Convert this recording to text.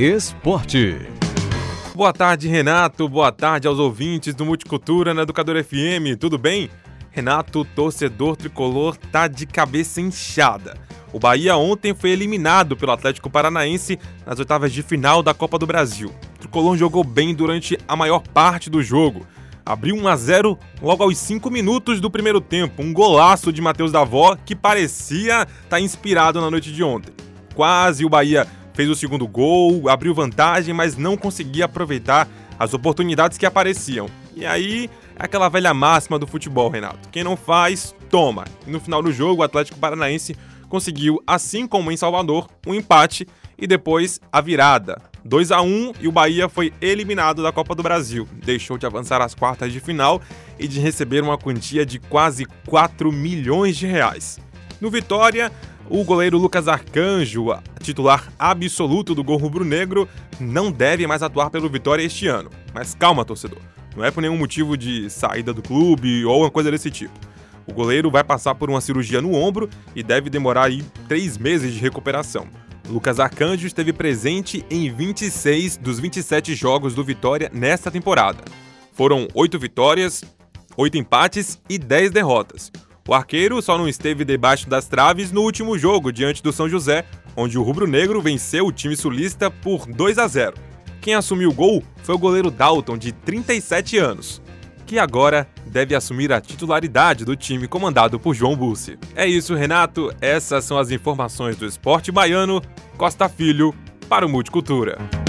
Esporte. Boa tarde, Renato. Boa tarde aos ouvintes do Multicultura na Educador FM. Tudo bem? Renato, torcedor tricolor, tá de cabeça inchada. O Bahia ontem foi eliminado pelo Atlético Paranaense nas oitavas de final da Copa do Brasil. O tricolor jogou bem durante a maior parte do jogo. Abriu 1 a 0 logo aos 5 minutos do primeiro tempo, um golaço de Matheus Davó que parecia estar tá inspirado na noite de ontem. Quase o Bahia fez o segundo gol, abriu vantagem, mas não conseguia aproveitar as oportunidades que apareciam. E aí, aquela velha máxima do futebol, Renato. Quem não faz, toma. E no final do jogo, o Atlético Paranaense conseguiu, assim como em Salvador, um empate e depois a virada. 2 a 1 e o Bahia foi eliminado da Copa do Brasil. Deixou de avançar às quartas de final e de receber uma quantia de quase 4 milhões de reais. No Vitória, o goleiro Lucas Arcanjo, titular absoluto do gol rubro-negro, não deve mais atuar pelo Vitória este ano. Mas calma, torcedor. Não é por nenhum motivo de saída do clube ou uma coisa desse tipo. O goleiro vai passar por uma cirurgia no ombro e deve demorar aí três meses de recuperação. Lucas Arcanjo esteve presente em 26 dos 27 jogos do Vitória nesta temporada. Foram oito vitórias, oito empates e 10 derrotas. O arqueiro só não esteve debaixo das traves no último jogo diante do São José, onde o rubro-negro venceu o time sulista por 2 a 0. Quem assumiu o gol foi o goleiro Dalton, de 37 anos, que agora deve assumir a titularidade do time comandado por João Bussi. É isso, Renato. Essas são as informações do esporte baiano. Costa Filho para o Multicultura.